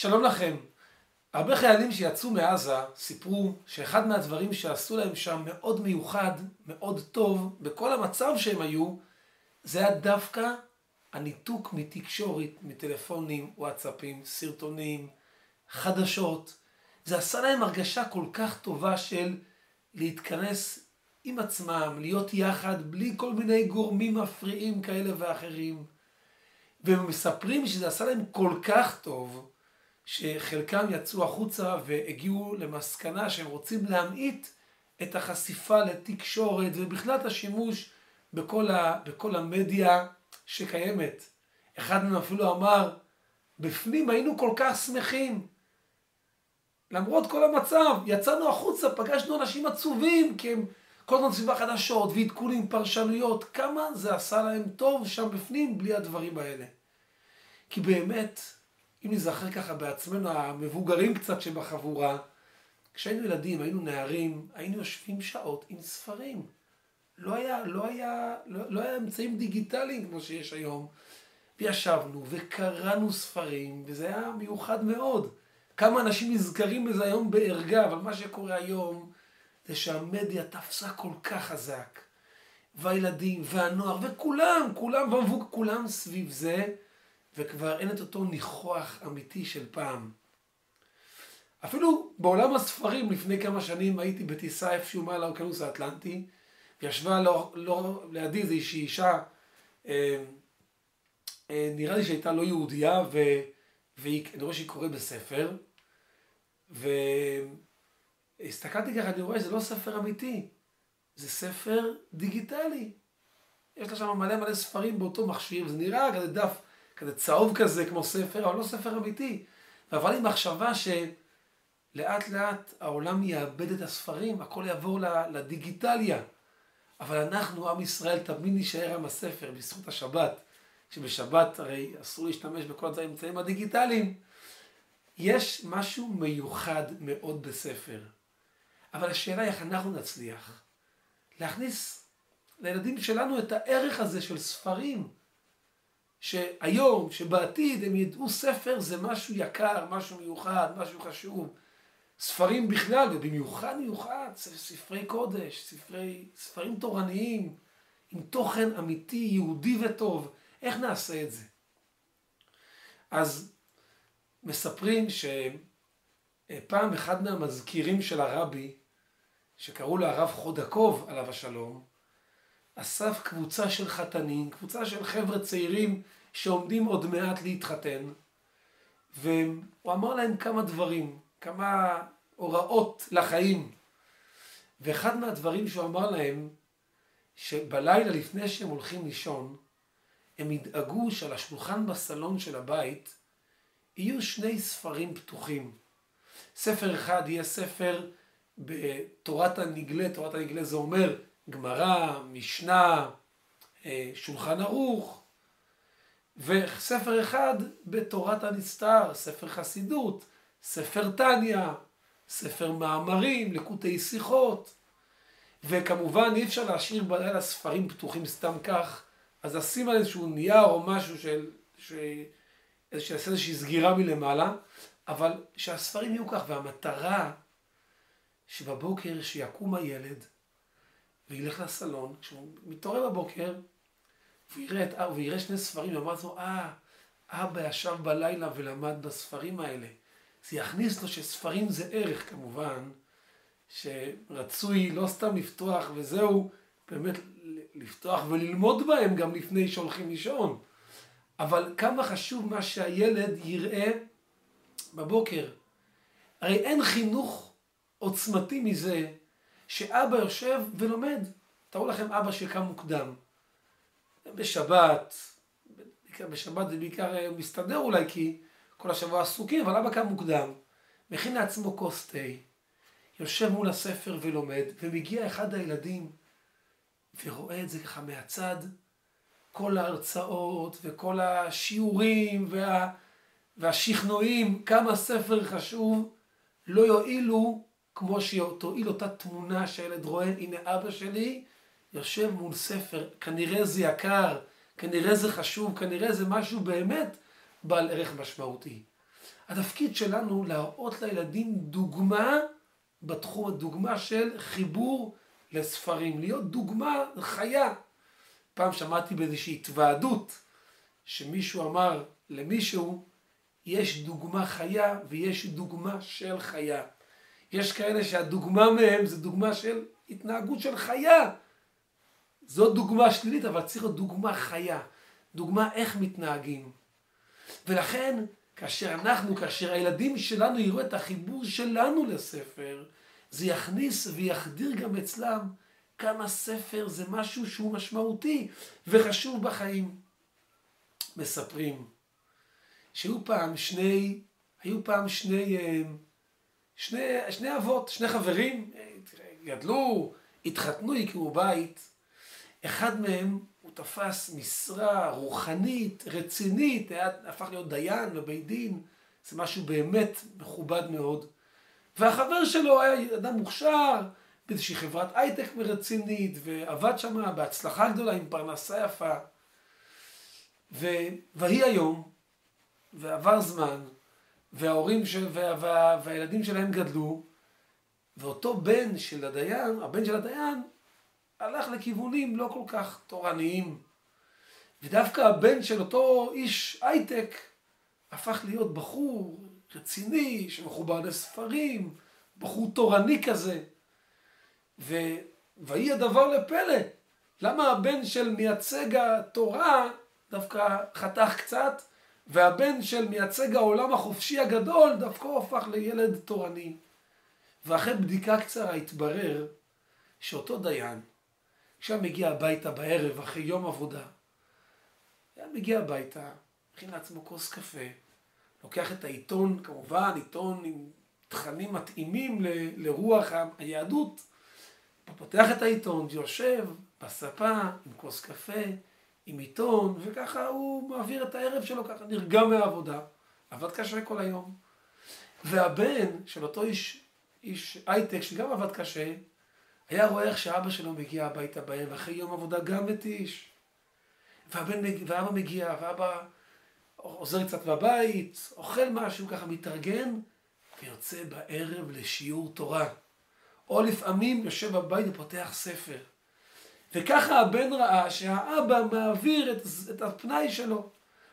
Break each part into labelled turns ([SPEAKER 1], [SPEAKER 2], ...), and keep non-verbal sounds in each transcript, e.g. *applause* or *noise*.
[SPEAKER 1] שלום לכם. הרבה חיילים שיצאו מעזה סיפרו שאחד מהדברים שעשו להם שם מאוד מיוחד, מאוד טוב, בכל המצב שהם היו, זה היה דווקא הניתוק מתקשורת, מטלפונים, וואטסאפים, סרטונים, חדשות. זה עשה להם הרגשה כל כך טובה של להתכנס עם עצמם, להיות יחד, בלי כל מיני גורמים מפריעים כאלה ואחרים. והם מספרים שזה עשה להם כל כך טוב, שחלקם יצאו החוצה והגיעו למסקנה שהם רוצים להמעיט את החשיפה לתקשורת ובכלל את השימוש בכל, ה, בכל המדיה שקיימת. אחד מהם אפילו אמר, בפנים היינו כל כך שמחים. למרות כל המצב, יצאנו החוצה, פגשנו אנשים עצובים, כי הם כל הזמן סביבה חדשות ועדכונים, פרשנויות, כמה זה עשה להם טוב שם בפנים בלי הדברים האלה. כי באמת, אם נזכר ככה בעצמנו, המבוגרים קצת שבחבורה, כשהיינו ילדים, היינו נערים, היינו יושבים שעות עם ספרים. לא היה, לא היה, לא, לא היה אמצעים דיגיטליים כמו שיש היום. וישבנו וקראנו ספרים, וזה היה מיוחד מאוד. כמה אנשים נזכרים בזה היום בערגה, אבל מה שקורה היום זה שהמדיה תפסה כל כך חזק. והילדים והנוער וכולם, כולם, כולם סביב זה. וכבר אין את אותו ניחוח אמיתי של פעם. אפילו בעולם הספרים לפני כמה שנים הייתי בטיסה איפשהו מעל האוקיינוס האטלנטי, וישבה לא, לא, לידי איזושהי אישה, אה, אה, נראה לי שהייתה לא יהודייה, ואני רואה שהיא קוראת בספר, והסתכלתי ככה, אני רואה שזה לא ספר אמיתי, זה ספר דיגיטלי. יש לה שם מלא מלא ספרים באותו מכשיר, זה נראה כזה דף כזה צהוב כזה כמו ספר, אבל לא ספר אמיתי. אבל עם מחשבה שלאט לאט העולם יאבד את הספרים, הכל יעבור לדיגיטליה. אבל אנחנו, עם ישראל, תמיד נשאר עם הספר בזכות השבת. שבשבת הרי אסור להשתמש בכל האמצעים הדיגיטליים. יש משהו מיוחד מאוד בספר. אבל השאלה היא איך אנחנו נצליח להכניס לילדים שלנו את הערך הזה של ספרים. שהיום, שבעתיד הם ידעו ספר זה משהו יקר, משהו מיוחד, משהו חשוב. ספרים בכלל, ובמיוחד מיוחד, ספרי קודש, ספרי, ספרים תורניים, עם תוכן אמיתי, יהודי וטוב. איך נעשה את זה? אז מספרים שפעם אחד מהמזכירים של הרבי, שקראו לו הרב חודקוב עליו השלום, אסף קבוצה של חתנים, קבוצה של חבר'ה צעירים שעומדים עוד מעט להתחתן, והוא אמר להם כמה דברים, כמה הוראות לחיים. ואחד מהדברים שהוא אמר להם, שבלילה לפני שהם הולכים לישון, הם ידאגו שעל השולחן בסלון של הבית יהיו שני ספרים פתוחים. ספר אחד יהיה ספר בתורת הנגלה, תורת הנגלה זה אומר גמרא, משנה, אה, שולחן ערוך, וספר אחד בתורת הנסתר, ספר חסידות, ספר טניה, ספר מאמרים, לקוטי שיחות, וכמובן אי אפשר להשאיר בלילה ספרים פתוחים סתם כך, אז לשים על איזשהו נייר או משהו של, ש... שיעשה איזושהי סגירה מלמעלה, אבל שהספרים יהיו כך, והמטרה שבבוקר שיקום הילד וילך לסלון, כשהוא מתעורר בבוקר, ויראה, את, ויראה שני ספרים, ואמר לו, אה, אבא ישב בלילה ולמד בספרים האלה. זה יכניס לו שספרים זה ערך כמובן, שרצוי לא סתם לפתוח וזהו, באמת לפתוח וללמוד בהם גם לפני שהולכים לישון. אבל כמה חשוב מה שהילד יראה בבוקר. הרי אין חינוך עוצמתי מזה שאבא יושב ולומד. תראו לכם אבא שקם מוקדם. בשבת, בשבת זה בעיקר אה, מסתדר אולי כי כל השבוע עסוקים, אבל אבא קם מוקדם, מכין לעצמו כוס תה, יושב מול הספר ולומד, ומגיע אחד הילדים ורואה את זה ככה מהצד, כל ההרצאות וכל השיעורים וה, והשכנועים, כמה ספר חשוב, לא יועילו כמו שתועיל אותה תמונה שהילד רואה, הנה אבא שלי יושב מול ספר, כנראה זה יקר, כנראה זה חשוב, כנראה זה משהו באמת בעל ערך משמעותי. התפקיד שלנו להראות לילדים דוגמה בתחום הדוגמה של חיבור לספרים, להיות דוגמה חיה. פעם שמעתי באיזושהי התוועדות שמישהו אמר למישהו, יש דוגמה חיה ויש דוגמה של חיה. יש כאלה שהדוגמה מהם זה דוגמה של התנהגות של חיה. זו דוגמה שלילית, אבל צריך להיות דוגמה חיה. דוגמה איך מתנהגים. ולכן, כאשר אנחנו, כאשר הילדים שלנו יראו את החיבור שלנו לספר, זה יכניס ויחדיר גם אצלם כמה ספר זה משהו שהוא משמעותי וחשוב בחיים. מספרים שהיו פעם שני, היו פעם שני, אה, שני, שני אבות, שני חברים, גדלו, התחתנו, הקימו בית. אחד מהם, הוא תפס משרה רוחנית, רצינית, היה, הפך להיות דיין בבית דין, זה משהו באמת מכובד מאוד. והחבר שלו היה אדם מוכשר, באיזושהי חברת הייטק רצינית, ועבד שם בהצלחה גדולה עם פרנסה יפה. ו... ויהי היום, ועבר זמן, וההורים של... וה... וה... והילדים שלהם גדלו, ואותו בן של הדיין, הבן של הדיין, הלך לכיוונים לא כל כך תורניים. ודווקא הבן של אותו איש הייטק הפך להיות בחור רציני, שמחובר לספרים, בחור תורני כזה. ו... ויהי הדבר לפלא. למה הבן של מייצג התורה דווקא חתך קצת, והבן של מייצג העולם החופשי הגדול דווקא הפך לילד תורני. ואחרי בדיקה קצרה התברר שאותו דיין, כשהיה מגיע הביתה בערב אחרי יום עבודה, היה מגיע הביתה, מכין לעצמו כוס קפה, לוקח את העיתון, כמובן עיתון עם תכנים מתאימים ל, לרוח היהדות, פותח את העיתון, יושב בספה עם כוס קפה, עם עיתון, וככה הוא מעביר את הערב שלו, ככה נרגע מהעבודה, עבד קשה כל היום. והבן של אותו איש, איש הייטק שגם עבד קשה, היה רואה איך שאבא שלו מגיע הביתה בערב, אחרי יום עבודה גם מתיש. והבן, ואבא מגיע, ואבא עוזר קצת בבית, אוכל משהו, ככה מתארגן, ויוצא בערב לשיעור תורה. או לפעמים יושב בבית ופותח ספר. וככה הבן ראה שהאבא מעביר את, את הפנאי שלו.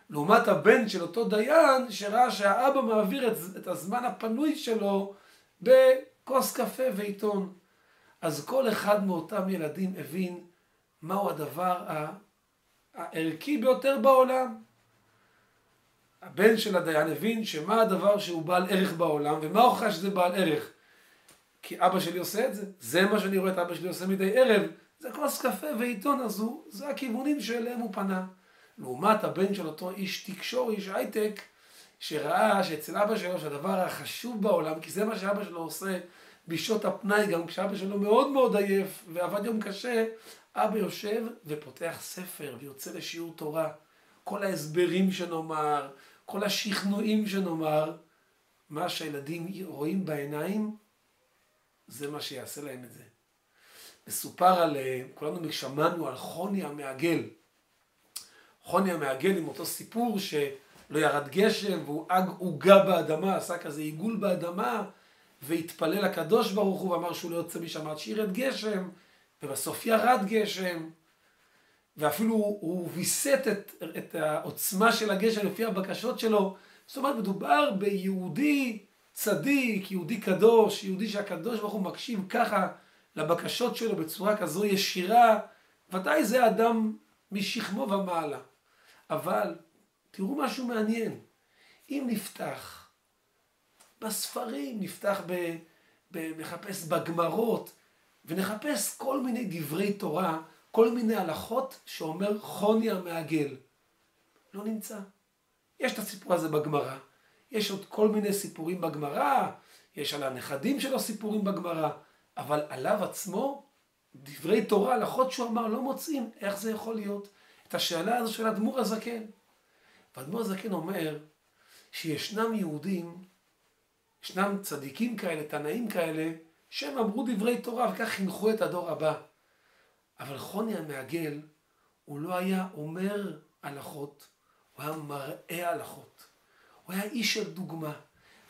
[SPEAKER 1] לעומת הבן של אותו דיין, שראה שהאבא מעביר את, את הזמן הפנוי שלו בכוס קפה ועיתון. אז כל אחד מאותם ילדים הבין מהו הדבר הערכי ביותר בעולם. הבן של הדיין הבין שמה הדבר שהוא בעל ערך בעולם, ומה ההוכחה שזה בעל ערך. כי אבא שלי עושה את זה, זה מה שאני רואה את אבא שלי עושה מדי ערב, זה כוס קפה ועיתון הזו, זה הכיוונים שאליהם הוא פנה. לעומת הבן של אותו איש תקשור, איש הייטק, שראה שאצל אבא שלו שהדבר החשוב בעולם, כי זה מה שאבא שלו עושה בשעות הפנאי, גם כשאבא שלו מאוד מאוד עייף ועבד יום קשה, אבא יושב ופותח ספר ויוצא לשיעור תורה. כל ההסברים שנאמר, כל השכנועים שנאמר, מה שהילדים רואים בעיניים, זה מה שיעשה להם את זה. מסופר על, אה, כולנו שמענו על חוני המעגל. חוני המעגל עם אותו סיפור שלא ירד גשם והוא אג עוגה באדמה, עשה כזה עיגול באדמה והתפלל לקדוש ברוך הוא ואמר שהוא לא יוצא משם עד שירד גשם ובסוף ירד גשם ואפילו הוא ויסת את, את העוצמה של הגשם לפי הבקשות שלו. זאת אומרת, מדובר ביהודי צדיק, יהודי קדוש, יהודי שהקדוש ברוך הוא מקשיב ככה לבקשות שלו בצורה כזו ישירה, ודאי זה אדם משכמו ומעלה. אבל תראו משהו מעניין, אם נפתח בספרים, נפתח ב... נחפש בגמרות, ונחפש כל מיני דברי תורה, כל מיני הלכות שאומר חוני המעגל. לא נמצא. יש את הסיפור הזה בגמרא, יש עוד כל מיני סיפורים בגמרא, יש על הנכדים שלו סיפורים בגמרא, אבל עליו עצמו, דברי תורה, הלכות שהוא אמר, לא מוצאים איך זה יכול להיות. את השאלה הזו של אדמו"ר הזקן. ואדמו"ר הזקן אומר שישנם יהודים, ישנם צדיקים כאלה, תנאים כאלה, שהם אמרו דברי תורה וכך חינכו את הדור הבא. אבל חוני המעגל, הוא לא היה אומר הלכות, הוא היה מראה הלכות. הוא היה איש של דוגמה.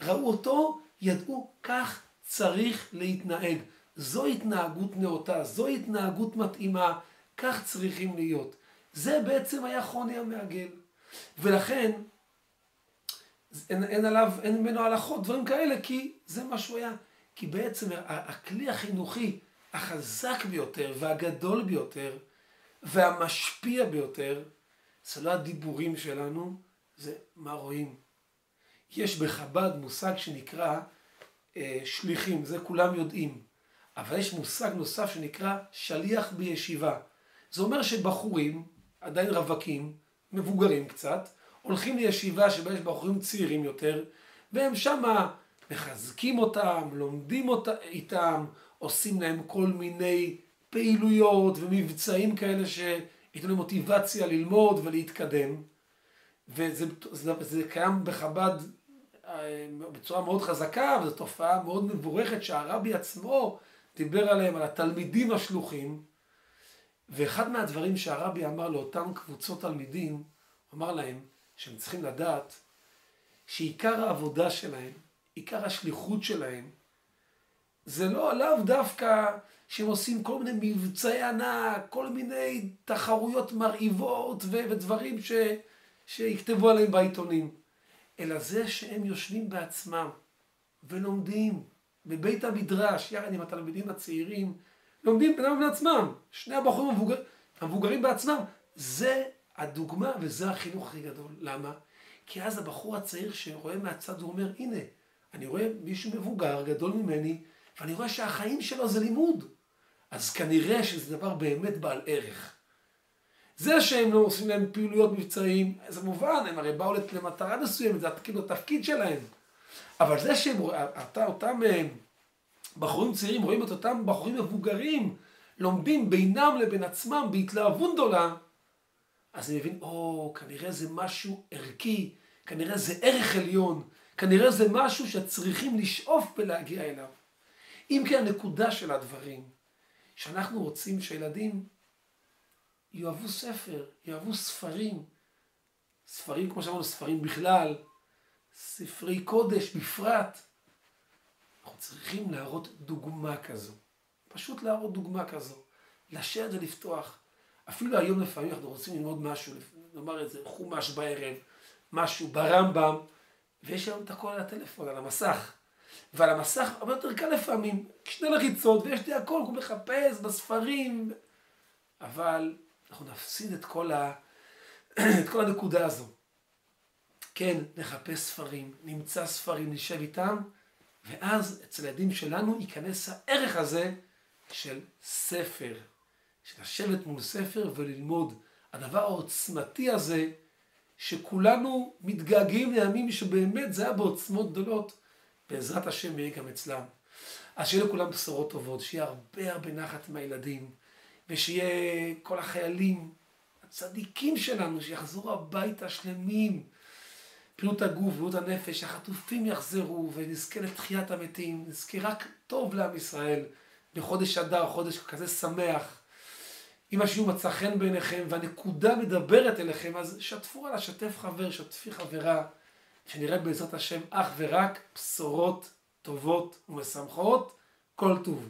[SPEAKER 1] ראו אותו, ידעו כך צריך להתנהג. זו התנהגות נאותה, זו התנהגות מתאימה, כך צריכים להיות. זה בעצם היה חוני המעגל. ולכן, אין, אין עליו, אין ממנו הלכות, דברים כאלה, כי זה מה שהוא היה. כי בעצם הכלי החינוכי החזק ביותר והגדול ביותר והמשפיע ביותר, זה לא הדיבורים שלנו, זה מה רואים. יש בחב"ד מושג שנקרא אה, שליחים, זה כולם יודעים. אבל יש מושג נוסף שנקרא שליח בישיבה. זה אומר שבחורים, עדיין רווקים, מבוגרים קצת, הולכים לישיבה שבה יש בחורים צעירים יותר, והם שמה מחזקים אותם, לומדים אותה, איתם, עושים להם כל מיני פעילויות ומבצעים כאלה שייתנו להם מוטיבציה ללמוד ולהתקדם. וזה זה, זה קיים בחב"ד אה, בצורה מאוד חזקה, וזו תופעה מאוד מבורכת שהרבי עצמו דיבר עליהם, על התלמידים השלוחים. ואחד מהדברים שהרבי אמר לאותם קבוצות תלמידים, אמר להם שהם צריכים לדעת שעיקר העבודה שלהם, עיקר השליחות שלהם, זה לא לאו דווקא שהם עושים כל מיני מבצעי ענק, כל מיני תחרויות מרהיבות ו- ודברים ש- שיכתבו עליהם בעיתונים, אלא זה שהם יושבים בעצמם ולומדים בבית המדרש, יחד עם התלמידים הצעירים, לומדים בינם ובין עצמם, שני הבחורים המבוגר, המבוגרים בעצמם, זה הדוגמה וזה החינוך הכי גדול. למה? כי אז הבחור הצעיר שרואה מהצד, הוא אומר, הנה, אני רואה מישהו מבוגר, גדול ממני, ואני רואה שהחיים שלו זה לימוד. אז כנראה שזה דבר באמת בעל ערך. זה שהם לא עושים להם פעילויות מבצעיים, זה מובן, הם הרי באו למטרה מסוימת, זה כאילו התפקיד שלהם. אבל זה שהם, אתה, אותם אה, בחורים צעירים רואים את אותם בחורים מבוגרים, לומדים בינם לבין עצמם בהתלהבות גדולה, אז אני מבין, או, כנראה זה משהו ערכי, כנראה זה ערך עליון, כנראה זה משהו שצריכים לשאוף ולהגיע אליו. אם כי הנקודה של הדברים, שאנחנו רוצים שילדים יאהבו ספר, יאהבו ספרים, ספרים כמו שאמרנו, ספרים בכלל, ספרי קודש בפרט. אנחנו צריכים להראות דוגמה כזו. פשוט להראות דוגמה כזו. לשבת ולפתוח. אפילו היום לפעמים אנחנו רוצים ללמוד משהו, נאמר איזה חומש בערב, משהו ברמב"ם, ויש היום את הכל על הטלפון, על המסך. ועל המסך הרבה יותר קל לפעמים, שני לחיצות, ויש לי הכל, הוא מחפש בספרים, אבל אנחנו נפסיד את כל, ה... *clears throat* את כל הנקודה הזו. כן, נחפש ספרים, נמצא ספרים, נשב איתם, ואז אצל הילדים שלנו ייכנס הערך הזה של ספר, של לשבת מול ספר וללמוד. הדבר העוצמתי הזה, שכולנו מתגעגעים לימים שבאמת זה היה בעוצמות גדולות, בעזרת השם יהיה גם אצלם. אז שיהיה לכולם בשורות טובות, שיהיה הרבה הרבה נחת מהילדים, ושיהיה כל החיילים, הצדיקים שלנו, שיחזרו הביתה שלמים. בריאות הגוף, בריאות הנפש, החטופים יחזרו ונזכה לתחיית המתים, נזכה רק טוב לעם ישראל בחודש אדר, חודש כזה שמח. אם השיעור מצא חן בעיניכם והנקודה מדברת אליכם, אז שתפו עליה, שתף חבר, שתפי חברה, שנראה בעזרת השם אך ורק בשורות טובות ומשמחות, כל טוב.